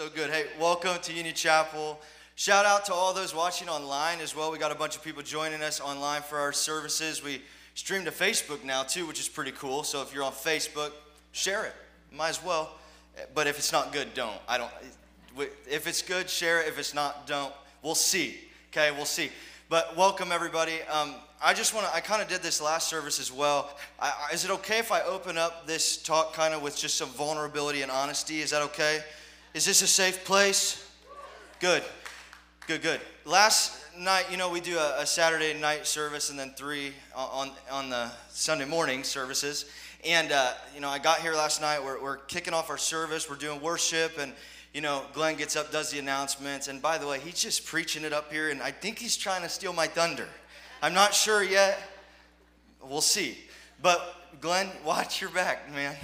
So good. Hey, welcome to Union Chapel. Shout out to all those watching online as well. We got a bunch of people joining us online for our services. We stream to Facebook now too, which is pretty cool. So if you're on Facebook, share it. Might as well. But if it's not good, don't. I don't. If it's good, share it. If it's not, don't. We'll see. Okay, we'll see. But welcome everybody. Um, I just want to. I kind of did this last service as well. I, is it okay if I open up this talk kind of with just some vulnerability and honesty? Is that okay? Is this a safe place? Good, good, good. Last night, you know, we do a, a Saturday night service and then three on on the Sunday morning services. And uh, you know, I got here last night. We're, we're kicking off our service. We're doing worship and you know, Glenn gets up, does the announcements, and by the way, he's just preaching it up here, and I think he's trying to steal my thunder. I'm not sure yet. We'll see. But Glenn, watch your back, man.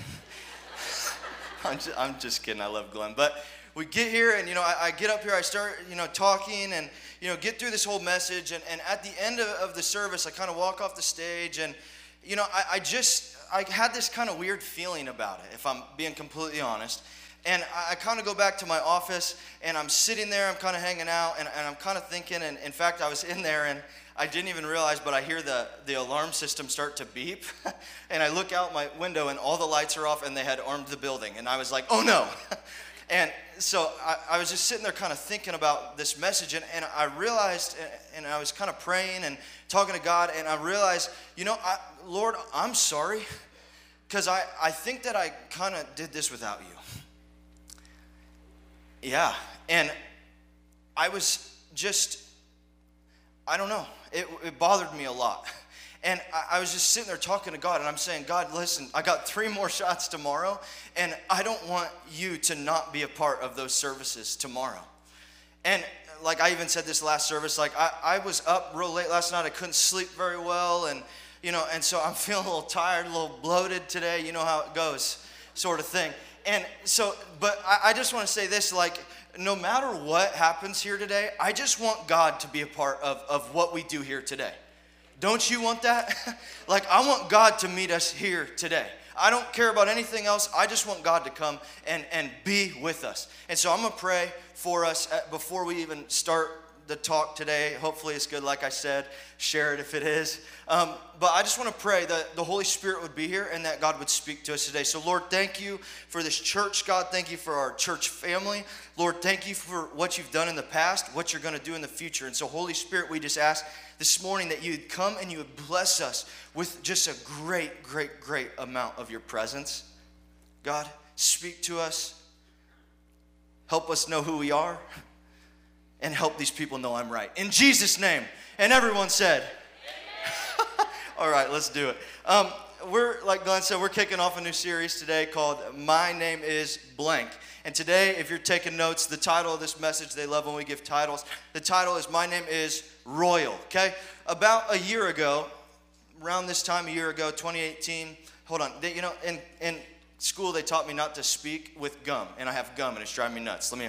I'm, just, I'm, just, kidding. I love Glenn. But we get here, and you know, I, I, get up here, I start, you know, talking, and you know, get through this whole message, and, and at the end of, of the service, I kind of walk off the stage, and you know, I, I just, I had this kind of weird feeling about it, if I'm being completely honest. And I, I kind of go back to my office and I'm sitting there, I'm kind of hanging out, and, and I'm kind of thinking, and in fact, I was in there and I didn't even realize, but I hear the, the alarm system start to beep. and I look out my window and all the lights are off and they had armed the building. And I was like, oh no. and so I, I, was just sitting there kind of thinking about this message. And, and I realized, and I was kind of praying and talking to God. And I realized, you know, I, Lord, I'm sorry. Because I, I think that I kind of did this without you. Yeah. And I was just, I don't know, it, it bothered me a lot. And I, I was just sitting there talking to God, and I'm saying, God, listen, I got three more shots tomorrow, and I don't want you to not be a part of those services tomorrow. And like I even said this last service, like I, I was up real late last night, I couldn't sleep very well, and you know, and so I'm feeling a little tired, a little bloated today, you know how it goes, sort of thing and so, but I, I just want to say this like, no matter what happens here today, I just want God to be a part of, of what we do here today. Don't you want that? like, I want God to meet us here today. I don't care about anything else. I just want God to come and, and be with us. And so I'm going to pray for us uh, before we even start the talk today. Hopefully, it's good, like I said. Share it if it is. Um, but I just want to pray that the Holy Spirit would be here and that God would speak to us today. So, Lord, thank you for this church, God. Thank you for our church family. Lord, thank you for what you've done in the past, what you're going to do in the future. And so, Holy Spirit, we just ask this morning that you'd come and you would bless us with just a great, great, great amount of your presence. God, speak to us. Help us know who we are and help these people know I'm right. In Jesus' name. And everyone said, All right, let's do it. Um, we're, like Glenn said, we're kicking off a new series today called My Name is Blank. And today, if you're taking notes, the title of this message, they love when we give titles. The title is My Name is Royal, okay? About a year ago, around this time a year ago, 2018, hold on, they, you know, in, in school they taught me not to speak with gum, and I have gum and it's driving me nuts. Let me,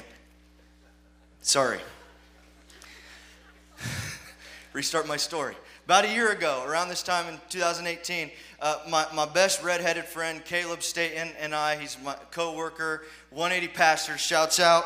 sorry. Restart my story. About a year ago, around this time in 2018, uh, my, my best redheaded friend, Caleb Staten, and I, he's my co worker, 180 Pastor, shouts out.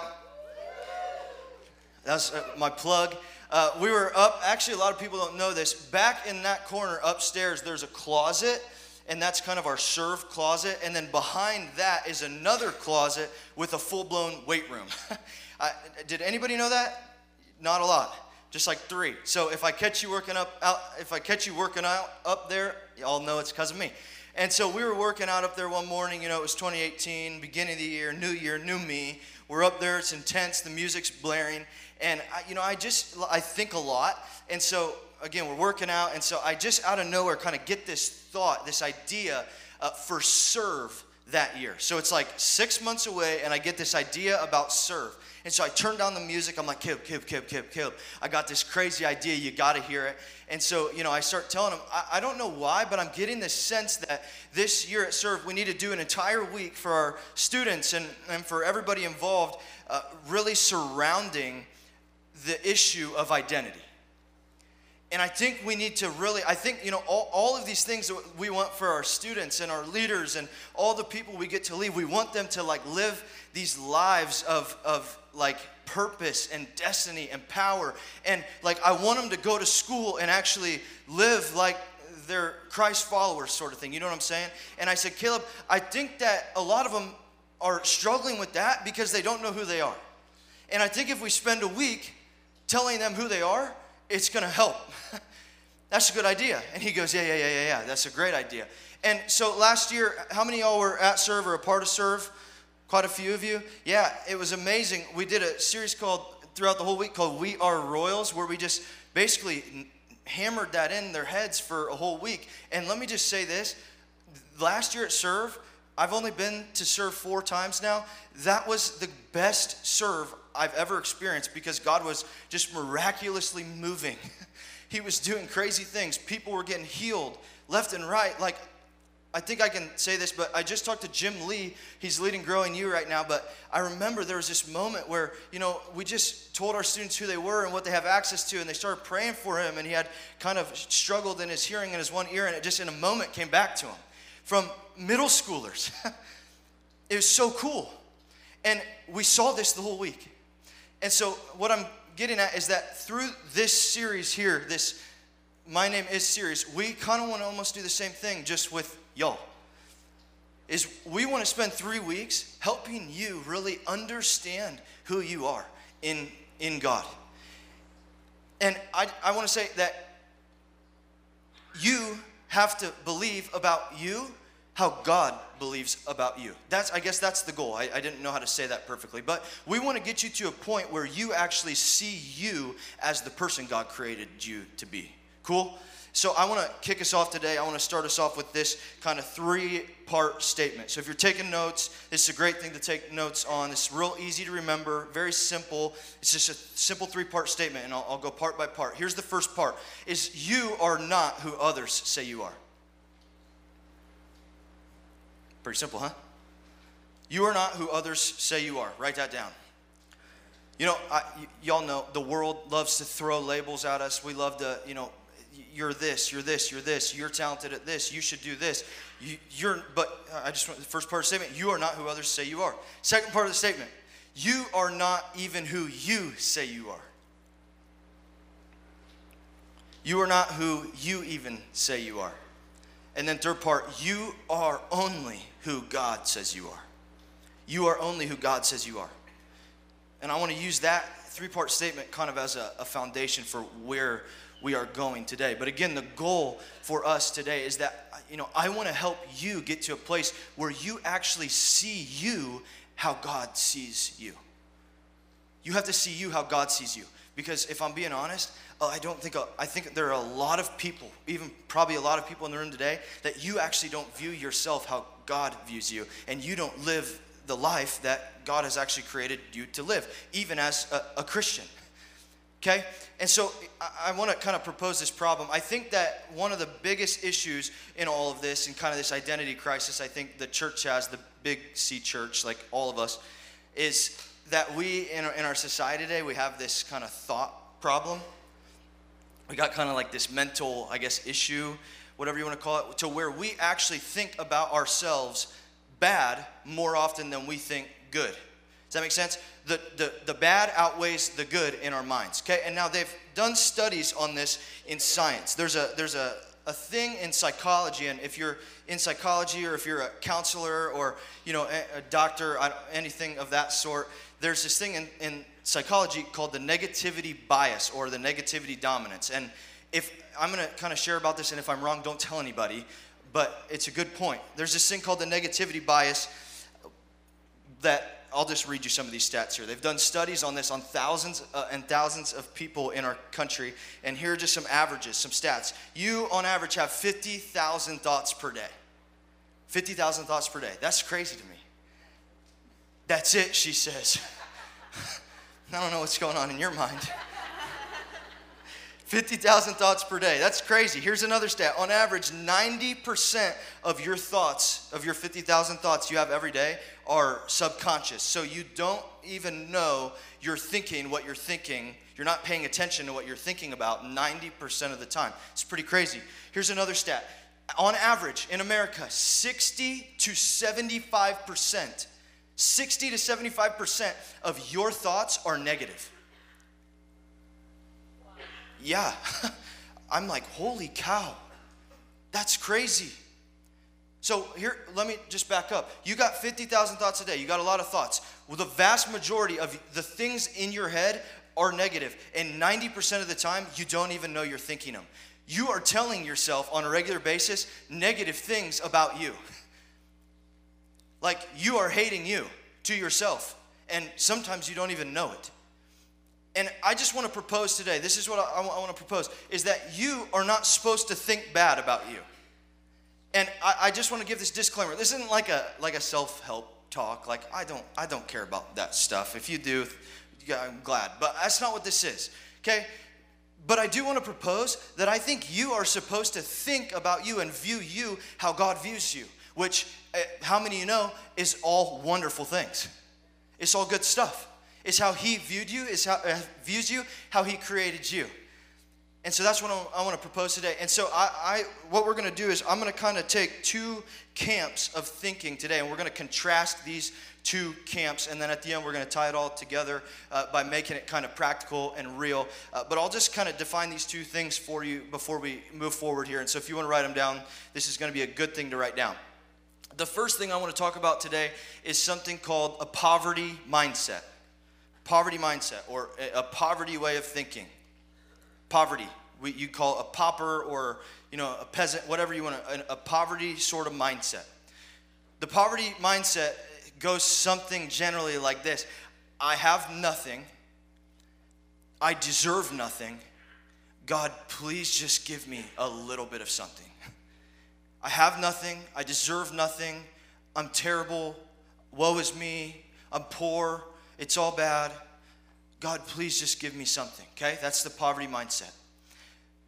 That's uh, my plug. Uh, we were up, actually, a lot of people don't know this. Back in that corner upstairs, there's a closet, and that's kind of our serve closet. And then behind that is another closet with a full blown weight room. I, did anybody know that? Not a lot just like three. So if I catch you working up out, if I catch you working out up there, y'all know it's because of me. And so we were working out up there one morning. You know, it was 2018, beginning of the year, new year, new me. We're up there. It's intense. The music's blaring, and I, you know, I just I think a lot. And so again, we're working out, and so I just out of nowhere kind of get this thought, this idea uh, for serve that year. So it's like six months away, and I get this idea about serve. And so I turned down the music. I'm like, Caleb, Caleb, Caleb, Caleb, Caleb. I got this crazy idea. You got to hear it. And so, you know, I start telling him, I, I, don't know why, but I'm getting this sense that this year at Serve, we need to do an entire week for our students and, and for everybody involved, uh, really surrounding the issue of identity. And I think we need to really, I think, you know, all, all of these things that we want for our students and our leaders and all the people we get to lead, we want them to like live these lives of, of like purpose and destiny and power. And like, I want them to go to school and actually live like they're Christ followers, sort of thing. You know what I'm saying? And I said, Caleb, I think that a lot of them are struggling with that because they don't know who they are. And I think if we spend a week telling them who they are, it's going to help. that's a good idea. And he goes, yeah, yeah, yeah, yeah, yeah. That's a great idea. And so last year, how many of y'all were at Serve or a part of Serve? Quite a few of you. Yeah, it was amazing. We did a series called throughout the whole week called We Are Royals, where we just basically hammered that in their heads for a whole week. And let me just say this last year at Serve, I've only been to Serve four times now. That was the best serve I've ever experienced because God was just miraculously moving. he was doing crazy things. People were getting healed left and right. Like, I think I can say this, but I just talked to Jim Lee. He's leading Growing You right now. But I remember there was this moment where, you know, we just told our students who they were and what they have access to, and they started praying for him. And he had kind of struggled in his hearing in his one ear, and it just in a moment came back to him from middle schoolers. it was so cool. And we saw this the whole week. And so, what I'm getting at is that through this series here, this My Name is series, we kind of want to almost do the same thing just with y'all. Is we want to spend three weeks helping you really understand who you are in, in God. And I, I want to say that you have to believe about you how God believes about you. That's, I guess that's the goal. I, I, didn't know how to say that perfectly. But we want to get you to a point where you actually see you as the person God created you to be. Cool? So I want to kick us off today. I want to start us off with this kind of three part statement. So if you're taking notes, this is a great thing to take notes on. It's real easy to remember, very simple. It's just a simple three part statement, and I'll, I'll go part by part. Here's the first part is you are not who others say you are. Pretty simple, huh? You are not who others say you are. Write that down. You know, I, y- y'all know the world loves to throw labels at us. We love to, you know, you're this, you're this, you're this, you're talented at this, you should do this. You, are but I just want the first part of the statement, you are not who others say you are. Second part of the statement, you are not even who you say you are. You are not who you even say you are. And then, third part, you are only who God says you are. You are only who God says you are. And I want to use that three part statement kind of as a, a, foundation for where we are going today. But again, the goal for us today is that, you know, I want to help you get to a place where you actually see you how God sees you. You have to see you how God sees you. Because if I'm being honest, Oh, I don't think, I think there are a lot of people, even probably a lot of people in the room today, that you actually don't view yourself how God views you. And you don't live the life that God has actually created you to live, even as a, a Christian. Okay? And so I, I want to kind of propose this problem. I think that one of the biggest issues in all of this and kind of this identity crisis, I think the church has, the big C church, like all of us, is that we in our, in our society today we have this kind of thought problem we got kind of like this mental i guess issue whatever you want to call it to where we actually think about ourselves bad more often than we think good. Does that make sense? The, the, the bad outweighs the good in our minds okay? And now they've done studies on this in science. There's a there's a, a thing in psychology and if you're in psychology or if you're a counselor or you know a, a doctor anything of that sort there's this thing in, in psychology called the negativity bias or the negativity dominance. And if I'm going to kind of share about this, and if I'm wrong, don't tell anybody, but it's a good point. There's this thing called the negativity bias that I'll just read you some of these stats here. They've done studies on this on thousands uh, and thousands of people in our country, and here are just some averages, some stats. You, on average, have 50,000 thoughts per day. 50,000 thoughts per day. That's crazy to me. That's it, she says. I don't know what's going on in your mind. 50,000 thoughts per day. That's crazy. Here's another stat. On average, 90% of your thoughts, of your 50,000 thoughts you have every day, are subconscious. So you don't even know you're thinking what you're thinking. You're not paying attention to what you're thinking about 90% of the time. It's pretty crazy. Here's another stat. On average, in America, 60 to 75%, 60 to 75% of your thoughts are negative. Yeah. I'm like, holy cow, that's crazy. So here, let me just back up. You got 50,000 thoughts a day. You got a lot of thoughts. Well, the vast majority of the things in your head are negative, and 90% of the time, you don't even know you're thinking them. You are telling yourself on a regular basis negative things about you. Like you are hating you to yourself, and sometimes you don't even know it. And I just want to propose today this is what I, I want to propose is that you are not supposed to think bad about you. And I, I just want to give this disclaimer. This isn't like a like a self-help talk. Like I don't I don't care about that stuff. If you do, I'm glad. But that's not what this is. Okay? But I do want to propose that I think you are supposed to think about you and view you how God views you, which, eh, how many you know, is all wonderful things. It's all good stuff. It's how He viewed you, is how uh, views you, how He created you. And so that's what I want to propose today. And so I, I what we're going to do is I'm going to kind of take two camps of thinking today, and we're going to contrast these two camps, and then at the end we're going to tie it all together uh, by making it kind of practical and real. Uh, but I'll just kind of define these two things for you before we move forward here. And so if you want to write them down, this is going to be a good thing to write down. The first thing I want to talk about today is something called a poverty mindset. Poverty mindset, or a, poverty way of thinking poverty. We, you call a pauper or you know a peasant, whatever you want, a, a poverty sort of mindset. The poverty mindset goes something generally like this: I have nothing. I deserve nothing. God, please just give me a little bit of something. I have nothing. I deserve nothing. I'm terrible. Woe is me. I'm poor. It's all bad. God, please just give me something. Okay? That's the poverty mindset.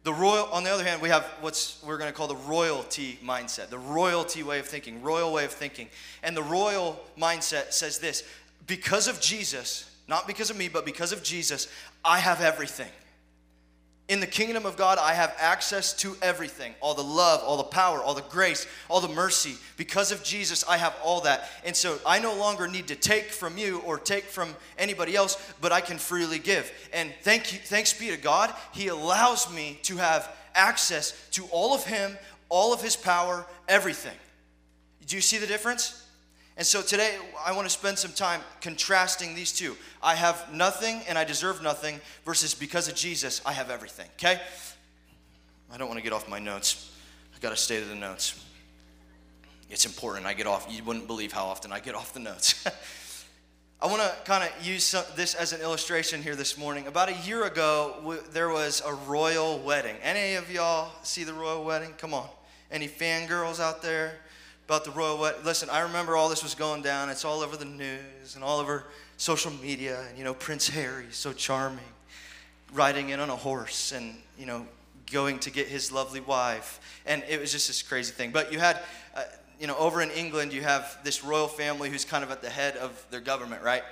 The royal, on the other hand, we have what's we're going to call the royalty mindset, the royalty way of thinking, royal way of thinking. And the royal mindset says this because of Jesus, not because of me, but because of Jesus, I have everything. In the kingdom of God, I have access to everything all the love, all the power, all the grace, all the mercy. Because of Jesus, I have all that. And so I no longer need to take from you or take from anybody else, but I can freely give. And thank you, thanks be to God, He allows me to have access to all of Him, all of His power, everything. Do you see the difference? And so today, I want to spend some time contrasting these two. I have nothing and I deserve nothing versus because of Jesus, I have everything, okay? I don't want to get off my notes. I got to stay to the notes. It's important. I get off. You wouldn't believe how often I get off the notes. I want to kind of use some, this as an illustration here this morning. About a year ago, w- there was a royal wedding. Any of y'all see the royal wedding? Come on. Any fangirls out there? About the royal wedding. Listen, I remember all this was going down. It's all over the news and all over social media. And, you know, Prince Harry, so charming, riding in on a horse and, you know, going to get his lovely wife. And it was just this crazy thing. But you had, uh, you know, over in England, you have this royal family who's kind of at the head of their government, right?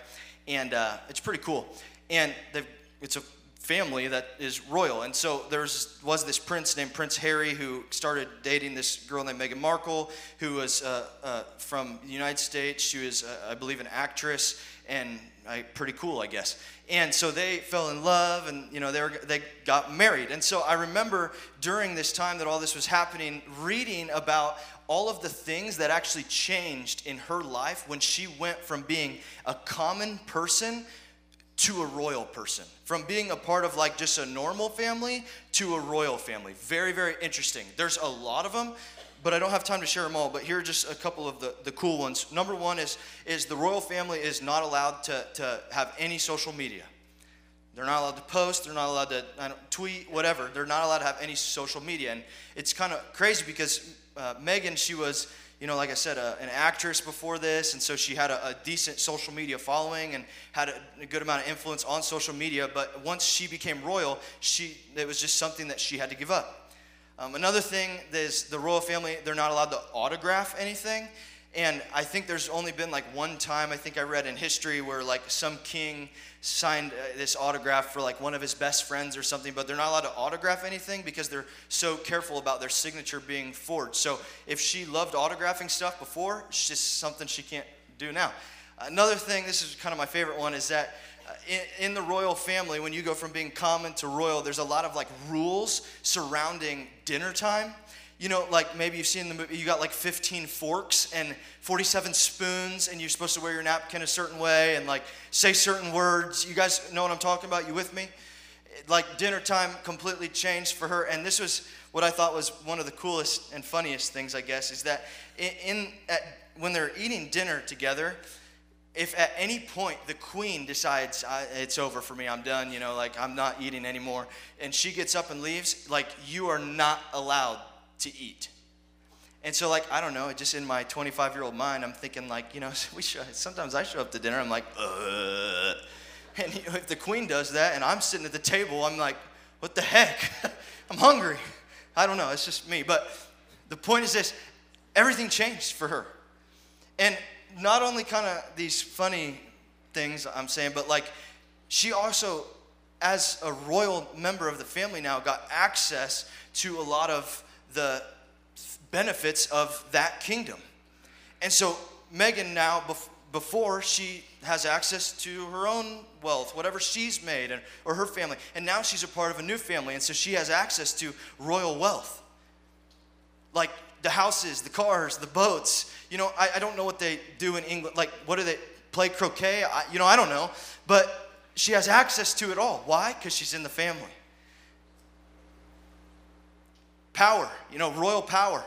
And uh, it's pretty cool. And they've it's a family that is royal. And so there was this prince named Prince Harry who started dating this girl named Meghan Markle, who was uh, uh, from the United States. She was, uh, I believe, an actress and pretty cool, I guess. And so they fell in love, and you know they were, they got married. And so I remember during this time that all this was happening, reading about all of the things that actually changed in her life when she went from being a common person to a royal person, from being a part of like just a normal family to a royal family. Very, very interesting. There's a lot of them, but I don't have time to share them all. But here are just a couple of the, the cool ones. Number one is, is the royal family is not allowed to, to have any social media. They're not allowed to post, they're not allowed to tweet, whatever. They're not allowed to have any social media. And it's kind of crazy because uh, Meghan, she was you know, like I said, a, an actress before this, and so she had a, a decent social media following and had a, a, good amount of influence on social media. But once she became royal, she it was just something that she had to give up. Um, another thing is the royal family; they're not allowed to autograph anything. And I think there's only been like one time I think I read in history where like some king signed uh, this autograph for like one of his best friends or something, but they're not allowed to autograph anything because they're so careful about their signature being forged. So if she loved autographing stuff before, it's just something she can't do now. Another thing, this is kind of my favorite one, is that uh, in, in, the royal family, when you go from being common to royal, there's a lot of like rules surrounding dinner time you know, like maybe you've seen the movie, you got like 15 forks and 47 spoons, and you're supposed to wear your napkin a certain way and like say certain words. You guys know what I'm talking about? You with me? Like dinner time completely changed for her, and this was what I thought was one of the coolest and funniest things, I guess, is that in, at, when they're eating dinner together, if at any point the queen decides it's over for me i'm done you know like i'm not eating anymore and she gets up and leaves like you are not allowed to eat. And so, like, I don't know, just in my 25 year old mind, I'm thinking, like, you know, we show, sometimes I show up to dinner, I'm like, Ugh. And you know, if the queen does that and I'm sitting at the table, I'm like, what the heck? I'm hungry. I don't know, it's just me. But the point is this everything changed for her. And not only kind of these funny things I'm saying, but like, she also, as a royal member of the family now, got access to a lot of the benefits of that kingdom. And so Meghan now, before she has access to her own wealth, whatever she's made, and, or her family, and now she's a part of a new family, and so she has access to royal wealth. Like the houses, the cars, the boats. You know, I, I don't know what they do in England. Like, what do they play croquet? I, you know, I don't know. But she has access to it all. Why? Because she's in the family power, you know, royal power.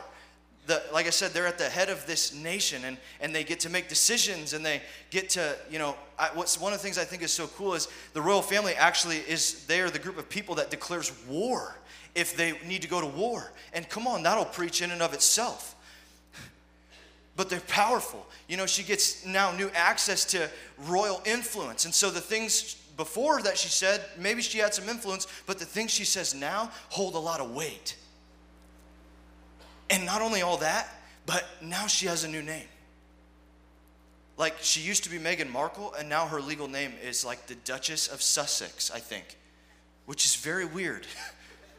The, like I said, they're at the head of this nation and, and they get to make decisions and they get to, you know, I, what's one of the things I think is so cool is the royal family actually is, they are the group of people that declares war if they need to go to war. And come on, that'll preach in and of itself. But they're powerful. You know, she gets now new access to royal influence. And so the things before that she said, maybe she had some influence, but the things she says now hold a lot of weight. And not only all that, but now she has a new name. Like she used to be Meghan Markle, and now her legal name is like the Duchess of Sussex, I think, which is very weird.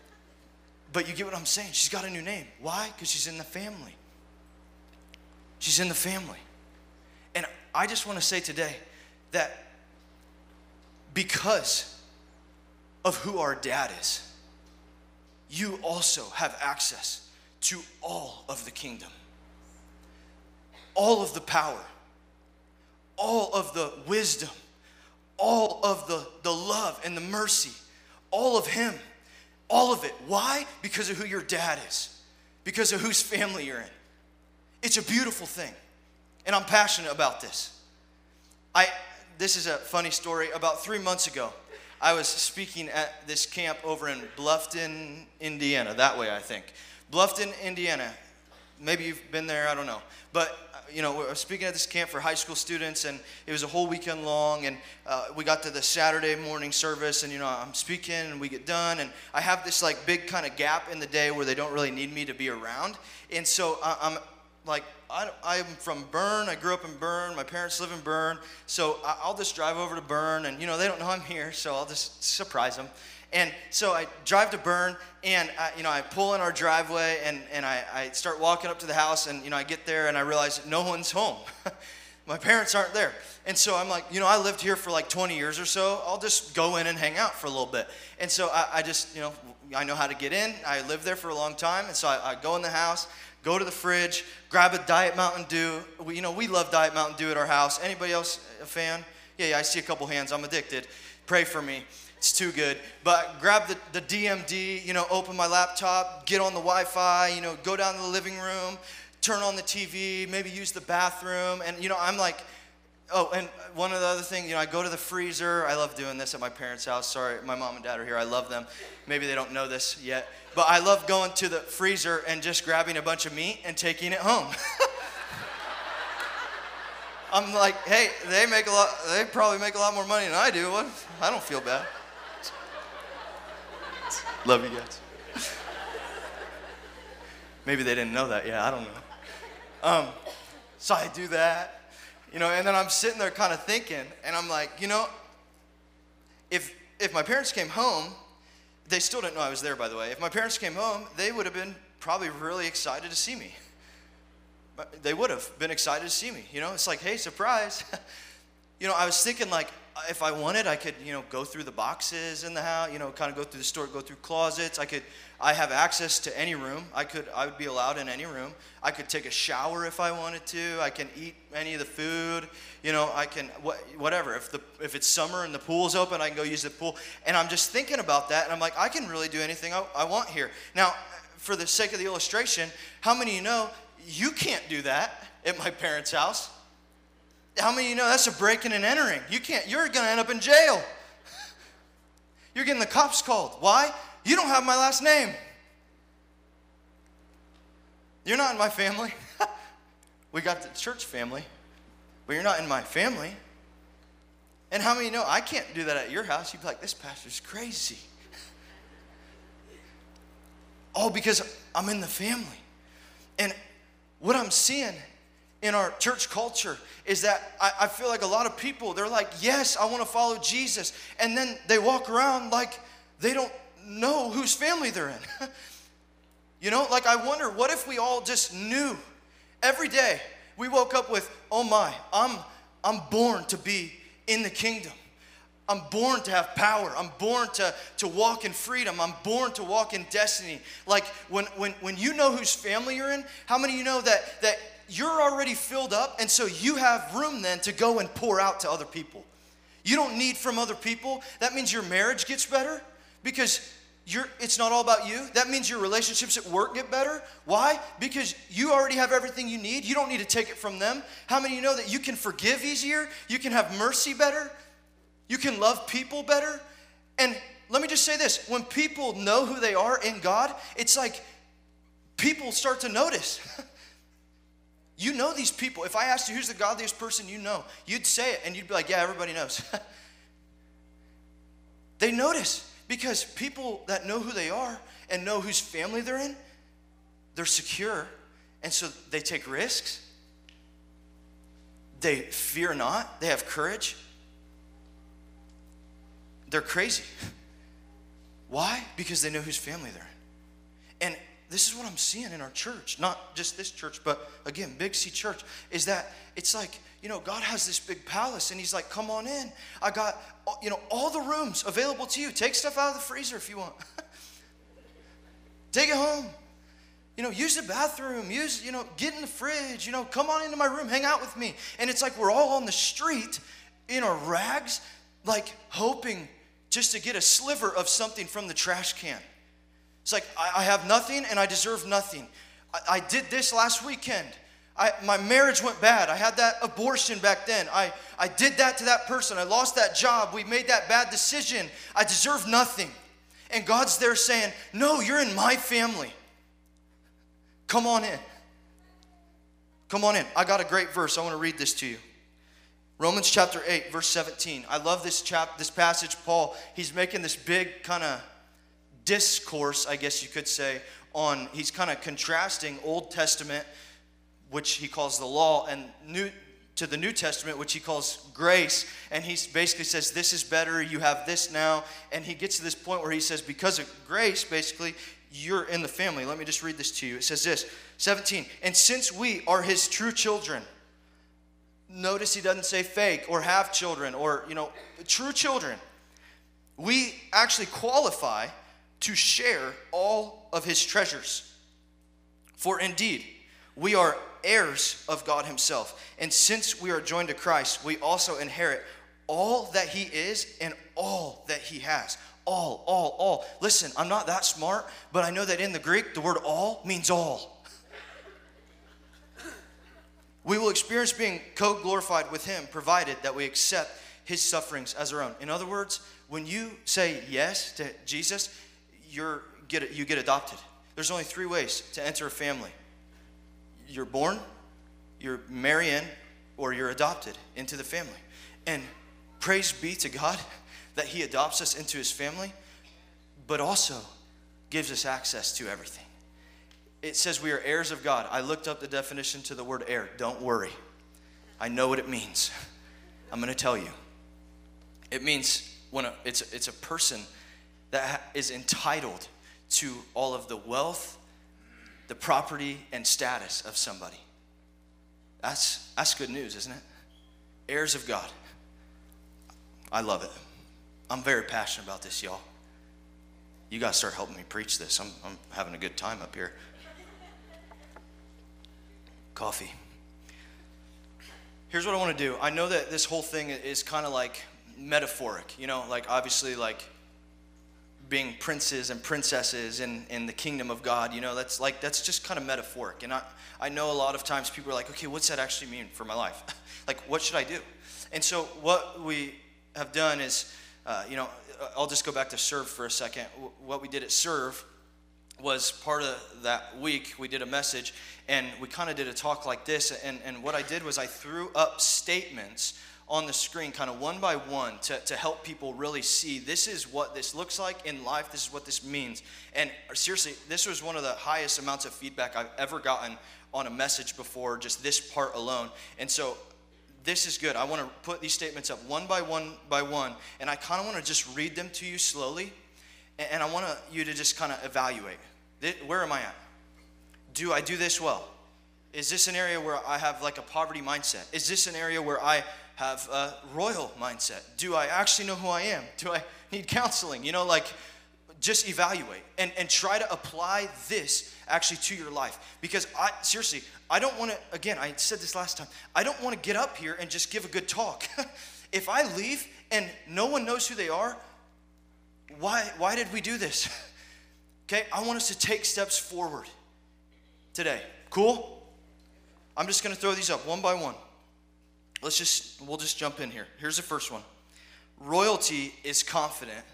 but you get what I'm saying? She's got a new name. Why? Because she's in the family. She's in the family. And I just want to say today that because of who our dad is, you also have access to all of the kingdom, all of the power, all of the wisdom, all of the, the love and the mercy, all of Him, all of it. Why? Because of who your dad is, because of whose family you're in. It's a beautiful thing, and I'm passionate about this. I, this is a funny story. About three months ago, I was speaking at this camp over in Bluffton, Indiana, that way, I think. Bluffton, Indiana. Maybe you've been there, I don't know. But, uh, you know, I was speaking at this camp for high school students, and it was a whole weekend long. And uh, we got to the Saturday morning service, and, you know, I'm speaking, and we get done. And I have this, like, big kind of gap in the day where they don't really need me to be around. And so I'm like, I, am from Berne. I grew up in Berne. My parents live in Berne. So I'll just drive over to Berne, and, you know, they don't know I'm here, so I'll just surprise them. And so I drive to Berne, and I, you know I pull in our driveway, and, and I, I start walking up to the house, and you know I get there, and I realize no one's home. My parents aren't there. And so I'm like, you know, I lived here for like 20 years or so. I'll just go in and hang out for a little bit. And so I, I just, you know, I know how to get in. I lived there for a long time. And so I, I go in the house, go to the fridge, grab a Diet Mountain Dew. We, you know, we love Diet Mountain Dew at our house. Anybody else a fan? Yeah, yeah, I see a couple hands. I'm addicted. Pray for me. It's too good. But grab the, the DMD, you know, open my laptop, get on the Wi Fi, you know, go down to the living room, turn on the TV, maybe use the bathroom. And, you know, I'm like, oh, and one of the other things, you know, I go to the freezer. I love doing this at my parents' house. Sorry, my mom and dad are here. I love them. Maybe they don't know this yet. But I love going to the freezer and just grabbing a bunch of meat and taking it home. I'm like, hey, they make a lot. They probably make a lot more money than I do. What? I don't feel bad. Love you guys. Maybe they didn't know that. Yeah, I don't know. Um, so I do that, you know, and then I'm sitting there kind of thinking, and I'm like, you know, if if my parents came home, they still didn't know I was there, by the way. If my parents came home, they would have been probably really excited to see me. They would have been excited to see me. You know, it's like, hey, surprise. you know, I was thinking like, if I wanted, I could, you know, go through the boxes in the house, you know, kind of go through the store, go through closets. I could, I have access to any room. I could, I would be allowed in any room. I could take a shower if I wanted to. I can eat any of the food. You know, I can, whatever. If the, if it's summer and the pool's open, I can go use the pool. And I'm just thinking about that, and I'm like, I can really do anything I, I want here. Now, for the sake of the illustration, how many of you know you can't do that at my parents' house? How many of you know that's a breaking and entering? You can't, you're gonna end up in jail. You're getting the cops called. Why? You don't have my last name. You're not in my family. we got the church family, but you're not in my family. And how many you know I can't do that at your house? You'd be like, this pastor's crazy. All because I'm in the family. And what I'm seeing in our church culture is that I, I, feel like a lot of people, they're like, yes, I want to follow Jesus. And then they walk around like they don't know whose family they're in. you know, like I wonder, what if we all just knew every day we woke up with, oh my, I'm, I'm born to be in the kingdom. I'm born to have power. I'm born to, to walk in freedom. I'm born to walk in destiny. Like when, when, when you know whose family you're in, how many of you know that, that you're already filled up, and so you have room then to go and pour out to other people. You don't need from other people. That means your marriage gets better because you're, it's not all about you. That means your relationships at work get better. Why? Because you already have everything you need. You don't need to take it from them. How many you know that you can forgive easier? You can have mercy better? You can love people better? And let me just say this when people know who they are in God, it's like people start to notice. You know these people. If I asked you who's the godliest person you know, you'd say it and you'd be like, yeah, everybody knows. they notice because people that know who they are and know whose family they're in, they're secure. And so they take risks. They fear not. They have courage. They're crazy. Why? Because they know whose family they're in. And this is what I'm seeing in our church, not just this church, but again, Big C Church, is that it's like, you know, God has this big palace and He's like, come on in. I got, uh, you know, all the rooms available to you. Take stuff out of the freezer if you want. Take it home. You know, use the bathroom, use, you know, get in the fridge, you know, come on into my room, hang out with me. And it's like we're all on the street in our rags, like hoping just to get a sliver of something from the trash can. It's like, I, I have nothing and I deserve nothing. I, I did this last weekend. I, my marriage went bad. I had that abortion back then. I, I did that to that person. I lost that job. We made that bad decision. I deserve nothing. And God's there saying, No, you're in my family. Come on in. Come on in. I got a great verse. I want to read this to you. Romans chapter 8, verse 17. I love this chap this passage. Paul, he's making this big kind of discourse, I guess you could say, on he's kind of contrasting Old Testament, which he calls the law, and new to the New Testament, which he calls grace. And he basically says, This is better, you have this now. And he gets to this point where he says, Because of grace, basically, you're in the family. Let me just read this to you. It says this 17, and since we are his true children, notice he doesn't say fake or have children or, you know, true children, we actually qualify to share all of his treasures. For indeed, we are heirs of God himself. And since we are joined to Christ, we also inherit all that he is and all that he has. All, all, all. Listen, I'm not that smart, but I know that in the Greek, the word all means all. we will experience being co glorified with him, provided that we accept his sufferings as our own. In other words, when you say yes to Jesus, you're, get, you get adopted. There's only three ways to enter a family you're born, you're marry in, or you're adopted into the family. And praise be to God that He adopts us into His family, but also gives us access to everything. It says we are heirs of God. I looked up the definition to the word heir. Don't worry. I know what it means. I'm going to tell you. It means when a, it's, it's a person that is entitled to all of the wealth, the property, and status of somebody. That's, that's good news, isn't it? Heirs of God. I love it. I'm very passionate about this, y'all. You guys start helping me preach this. I'm, I'm having a good time up here. Coffee. Here's what I want to do. I know that this whole thing is kind of like metaphoric, you know, like obviously, like being princes and princesses in, in the kingdom of God, you know, that's like, that's just kind of metaphoric. And I, I know a lot of times people are like, okay, what's that actually mean for my life? like, what should I do? And so, what we have done is, uh, you know, I'll just go back to serve for a second. What we did at serve was part of that week, we did a message and we kind of did a talk like this. And, and what I did was I threw up statements on the screen, kind of one by one, to, to help people really see this is what this looks like in life, this is what this means. And seriously, this was one of the highest amounts of feedback I've ever gotten on a message before, just this part alone. And so this is good. I want to put these statements up one by one by one, and I kind of want to just read them to you slowly, and I want you to just kind of evaluate. Where am I at? Do I do this well? Is this an area where I have like a poverty mindset? Is this an area where I have a royal mindset? Do I actually know who I am? Do I need counseling? You know, like just evaluate and, and try to apply this actually to your life. Because I seriously, I don't want to, again, I said this last time, I don't want to get up here and just give a good talk. if I leave and no one knows who they are, why, why did we do this? okay, I want us to take steps forward today. Cool? I'm just going to throw these up one by one. Let's just, we'll just jump in here. Here's the first one Royalty is confident,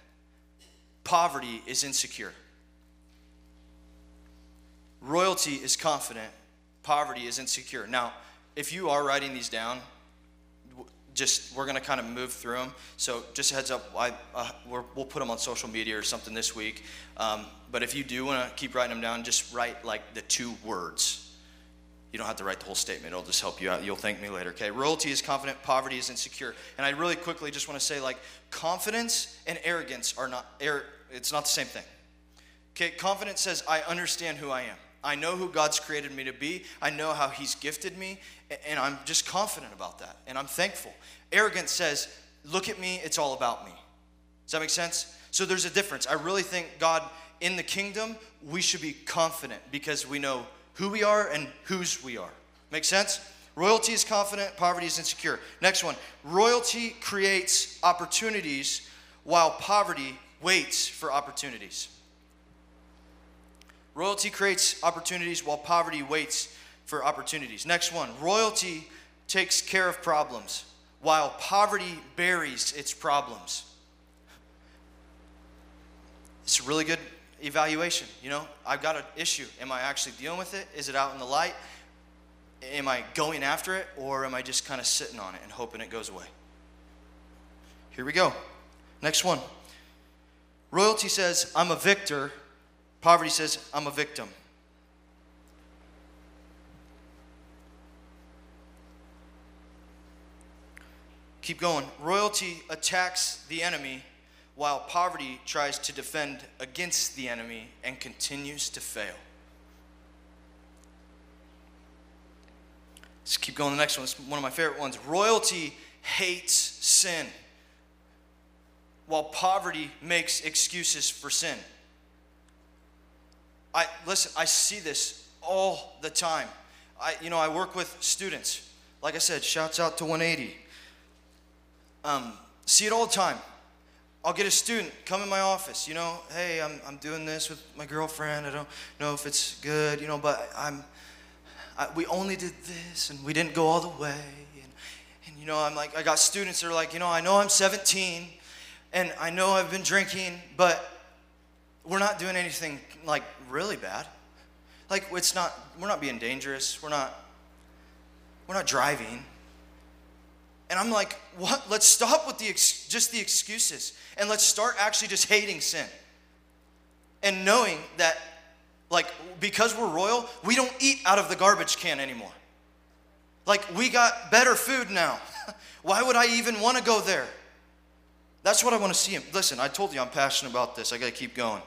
poverty is insecure. Royalty is confident, poverty is insecure. Now, if you are writing these down, just we're going to kind of move through them. So just a heads up, I, uh, we will put them on social media or something this week. Um, but if you do want to keep writing them down, just write like the two words you don't have to write the whole statement. It'll just help you out. You'll thank me later. Okay. Royalty is confident, poverty is insecure. And I really quickly just want to say like confidence and arrogance are not er, it's not the same thing. Okay, confidence says I understand who I am. I know who God's created me to be. I know how he's gifted me and I'm just confident about that and I'm thankful. Arrogance says, "Look at me, it's all about me." Does that make sense? So there's a difference. I really think God in the kingdom, we should be confident because we know who we are and whose we are. Make sense? Royalty is confident, poverty is insecure. Next one royalty creates opportunities while poverty waits for opportunities. Royalty creates opportunities while poverty waits for opportunities. Next one royalty takes care of problems while poverty buries its problems. It's a really good evaluation. You know, I've got an issue. Am I actually dealing with it? Is it out in the light? Am I going after it? Or am I just kind of sitting on it and hoping it goes away? Here we go. Next one. Royalty says, I'm a victor. Poverty says, I'm a victim. Keep going. Royalty attacks the enemy while poverty tries to defend against the enemy and continues to fail. Let's keep going. The next one is one of my favorite ones. Royalty hates sin, while poverty makes excuses for sin. I listen. I see this all the time. I, you know, I work with students. Like I said, shouts out to 180. Um, see it all the time. I'll get a student come in my office, you know, hey, I'm, I'm doing this with my girlfriend. I don't know if it's good, you know, but I'm, I, we only did this and we didn't go all the way. And, and, you know, I'm like, I got students that are like, you know, I know I'm 17 and I know I've been drinking, but we're not doing anything like really bad. Like, it's not, we're not being dangerous. We're not, we're not driving. And I'm like, what? Let's stop with the ex- just the excuses and let's start actually just hating sin. And knowing that, like, because we're royal, we don't eat out of the garbage can anymore. Like, we got better food now. Why would I even want to go there? That's what I want to see him. Listen, I told you I'm passionate about this. I got to keep going.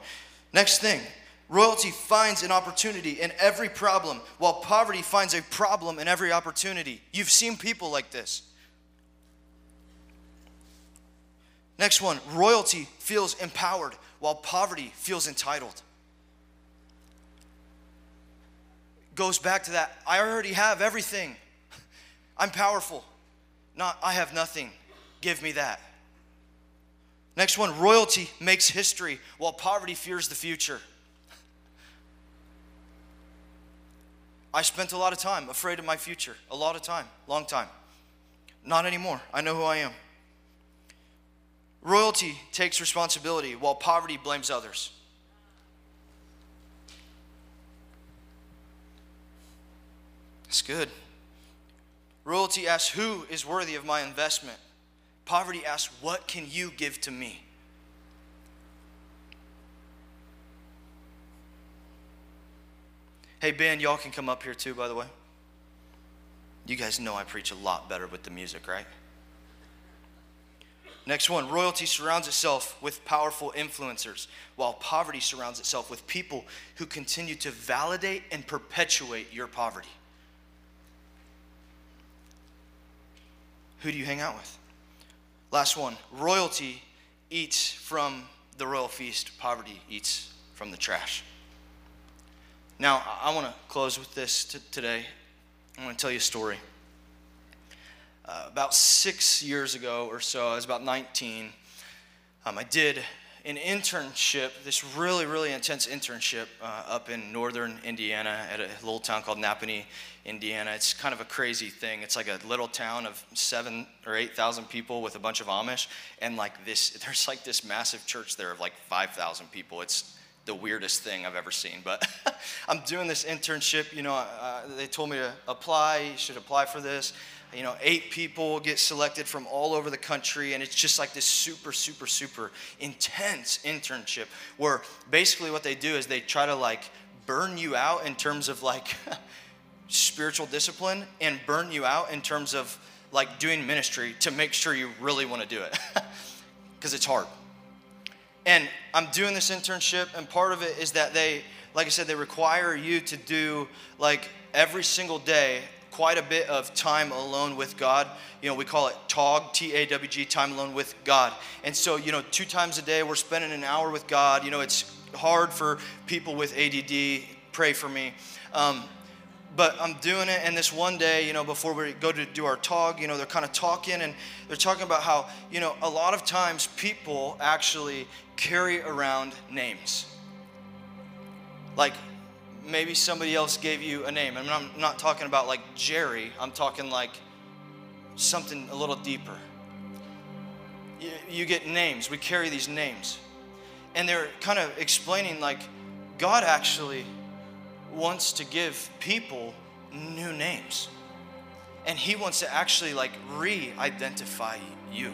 Next thing royalty finds an opportunity in every problem, while poverty finds a problem in every opportunity. You've seen people like this. Next one royalty feels empowered, while poverty feels entitled. Goes back to that I already have everything. I'm powerful. Not, I have nothing. Give me that. Next one royalty makes history while poverty fears the future. I spent a lot of time afraid of my future. A lot of time, long time. Not anymore. I know who I am. Royalty takes responsibility while poverty blames others. That's good. Royalty asks, Who is worthy of my investment? Poverty asks, What can you give to me? Hey, Ben, y'all can come up here too, by the way. You guys know I preach a lot better with the music, right? Next one royalty surrounds itself with powerful influencers, while poverty surrounds itself with people who continue to validate and perpetuate your poverty. Who do you hang out with? Last one royalty eats from the royal feast, poverty eats from the trash. Now, I want to close with this t- today. I want to tell you a story. Uh, about six years ago or so, I was about 19. Um, I did an internship, this really, really intense internship uh, up in northern Indiana at a little town called Nappanee, Indiana. It's kind of a crazy thing. It's like a little town of seven or 8,000 people with a bunch of Amish. And like this, there's like this massive church there of like 5,000 people. It's the weirdest thing I've ever seen. But I'm doing this internship. You know, uh, they told me to apply. You should apply for this you know, eight people get selected from all over the country, and it's just like this super, super, super intense internship where basically what they do is they try to like burn you out in terms of like spiritual discipline and burn you out in terms of like doing ministry to make sure you really want to do it because it's hard. And I'm doing this internship, and part of it is that they, like I said, they require you to do like every single day quite a bit of time alone with God. You know, we call it TOG, T A W G, time alone with God. And so, you know, two times a day we're spending an hour with God. You know, it's hard for people with ADD. Pray for me. Um, but I'm doing it, and this one day, you know, before we go to do our talk, you know, they're kind of talking, and they're talking about how, you know, a lot of times people actually carry around names. Like, maybe somebody else gave you a name. Mean, I'm not talking about like Jerry, I'm talking like something a little deeper. You, you get names, we carry these names. And they're kind of explaining like God actually wants to give people new names. And He wants to actually like re identify you.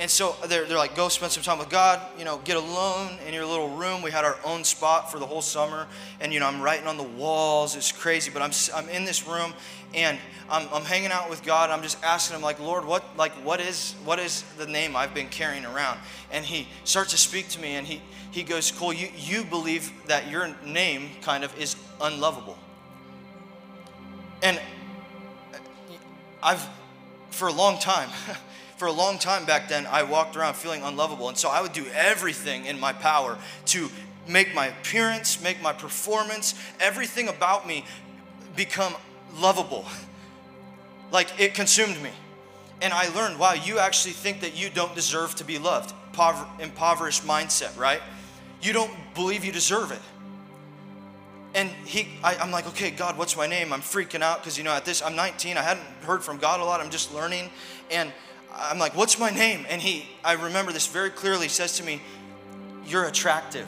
And so they're, they're like, go spend some time with God, you know, get alone in your little room. We had our own spot for the whole summer. And, you know, I'm writing on the walls. It's crazy. But I'm, I'm in this room and I'm, I'm hanging out with God. I'm just asking him, like, Lord, what, like, what is, what is the name I've been carrying around? And he starts to speak to me and he, he goes, Cole, you, you believe that your name kind of is unlovable. And I've, for a long time, for a long time back then, I walked around feeling unlovable. And so I would do everything in my power to make my appearance, make my performance, everything about me become lovable. Like it consumed me. And I learned, wow, you actually think that you don't deserve to be loved. impoverished mindset, right? You don't believe you deserve it. And he, I, am like, okay, God, what's my name? I'm freaking out because, you know, at this, I'm 19. I hadn't heard from God a lot. I'm just learning. And I'm like, what's my name? And he, I remember this very clearly, says to me, You're attractive.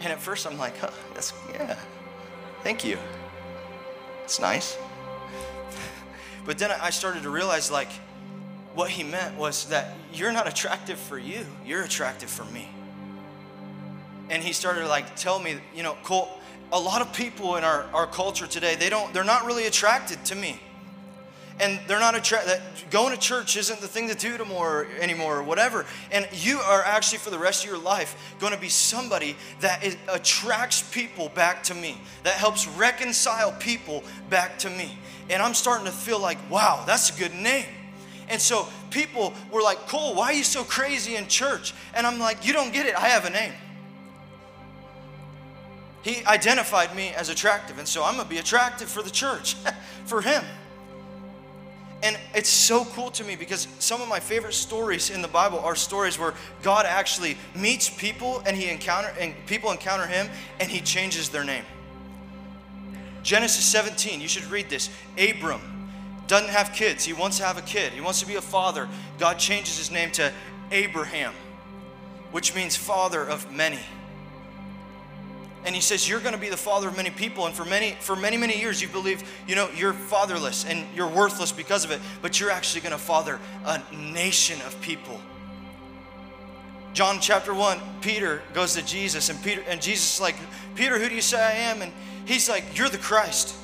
And at first I'm like, huh, that's, yeah, thank you. It's nice. But then I started to realize like what he meant was that you're not attractive for you, you're attractive for me. And he started to like tell me, you know, Cole, a lot of people in our, our culture today, they don't, they're not really attracted to me and they're not attracted. Going to church isn't the thing to do anymore, anymore, or whatever. And you are actually, for the rest of your life, going to be somebody that is, attracts people back to me, that helps reconcile people back to me. And I'm starting to feel like, wow, that's a good name. And so people were like, Cole, why are you so crazy in church? And I'm like, you don't get it. I have a name. He identified me as attractive, and so I'm gonna be attractive for the church, for him. And it's so cool to me because some of my favorite stories in the Bible are stories where God actually meets people and he encounter and people encounter him and he changes their name. Genesis 17, you should read this. Abram doesn't have kids. He wants to have a kid. He wants to be a father. God changes his name to Abraham, which means father of many and he says you're going to be the father of many people and for many for many many years you believe you know you're fatherless and you're worthless because of it but you're actually going to father a nation of people. John chapter 1 peter goes to jesus and peter and jesus is like peter who do you say i am? And he's like you're the christ.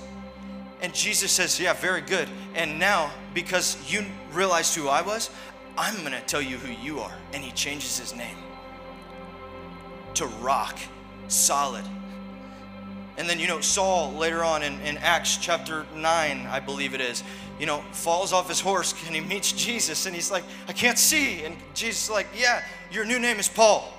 And jesus says yeah very good. And now because you realized who i was i'm going to tell you who you are. And he changes his name to rock solid. And then, you know, Saul later on in, in Acts chapter 9, I believe it is, you know, falls off his horse and he meets Jesus and he's like, I can't see. And Jesus is like, Yeah, your new name is Paul.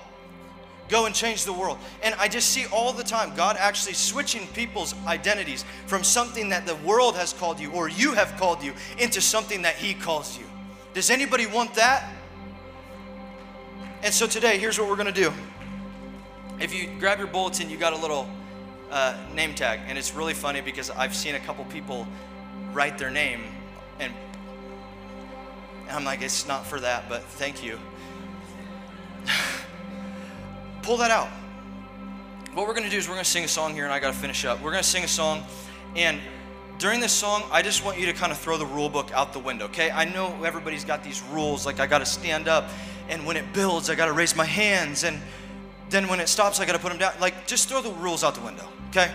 Go and change the world. And I just see all the time God actually switching people's identities from something that the world has called you or you have called you into something that He calls you. Does anybody want that? And so today, here's what we're going to do. If you grab your bulletin, you got a little uh, name tag, and it's really funny because I've seen a couple people write their name, and, and I'm like, it's not for that, but thank you. Pull that out. What we're gonna do is we're gonna sing a song here, and I gotta finish up. We're gonna sing a song, and during this song, I just want you to kind of throw the rule book out the window, okay? I know everybody's got these rules, like I gotta stand up, and when it builds, I gotta raise my hands, and then when it stops, I got to put them down. Like, just throw the rules out the window, okay?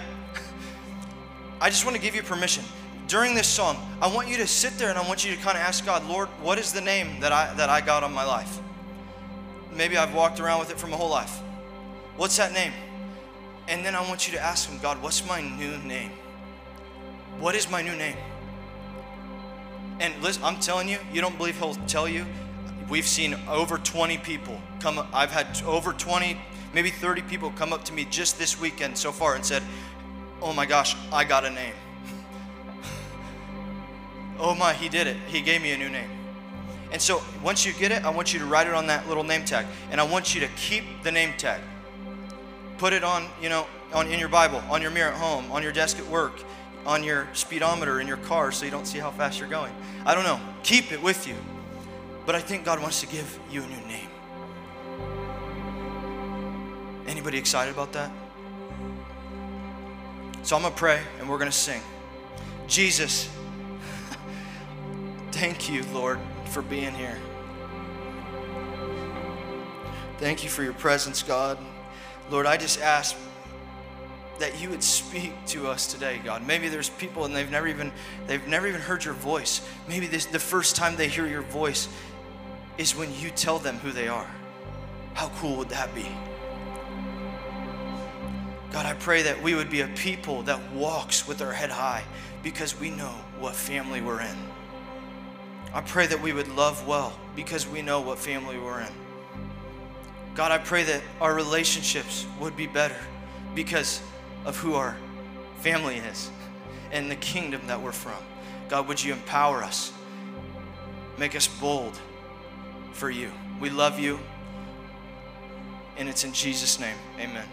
I just want to give you permission. During this song, I want you to sit there and I want you to kind of ask God, Lord, what is the name that I, that I got on my life? Maybe I've walked around with it for my whole life. What's that name? And then I want you to ask Him, God, what's my new name? What is my new name? And listen, I'm telling you, you don't believe He'll tell you. We've seen over 20 people come. I've had over 20 maybe 30 people come up to me just this weekend so far and said, Oh my gosh, I got a name. oh my, he did it. He gave me a new name. And so once you get it, I want you to write it on that little name tag. And I want you to keep the name tag. Put it on, you know, on in your Bible, on your mirror at home, on your desk at work, on your speedometer in your car so you don't see how fast you're going. I don't know. Keep it with you. But I think God wants to give you a new name. Anybody excited about that? So I'm going to pray and we're going to sing. Jesus, thank you, Lord, for being here. Thank you for your presence, God. Lord, I just ask that you would speak to us today, God. Maybe there's people and they've never even they've never even heard your voice. Maybe this the first time they hear your voice is when you tell them who they are. How cool would that be? God, I pray that we would be a people that walks with our head high because we know what family we're in. I pray that we would love well because we know what family we're in. God, I pray that our relationships would be better because of who our family is and the kingdom that we're from. God, would you empower us? Make us bold for you. We love you. And it's in Jesus' name. Amen.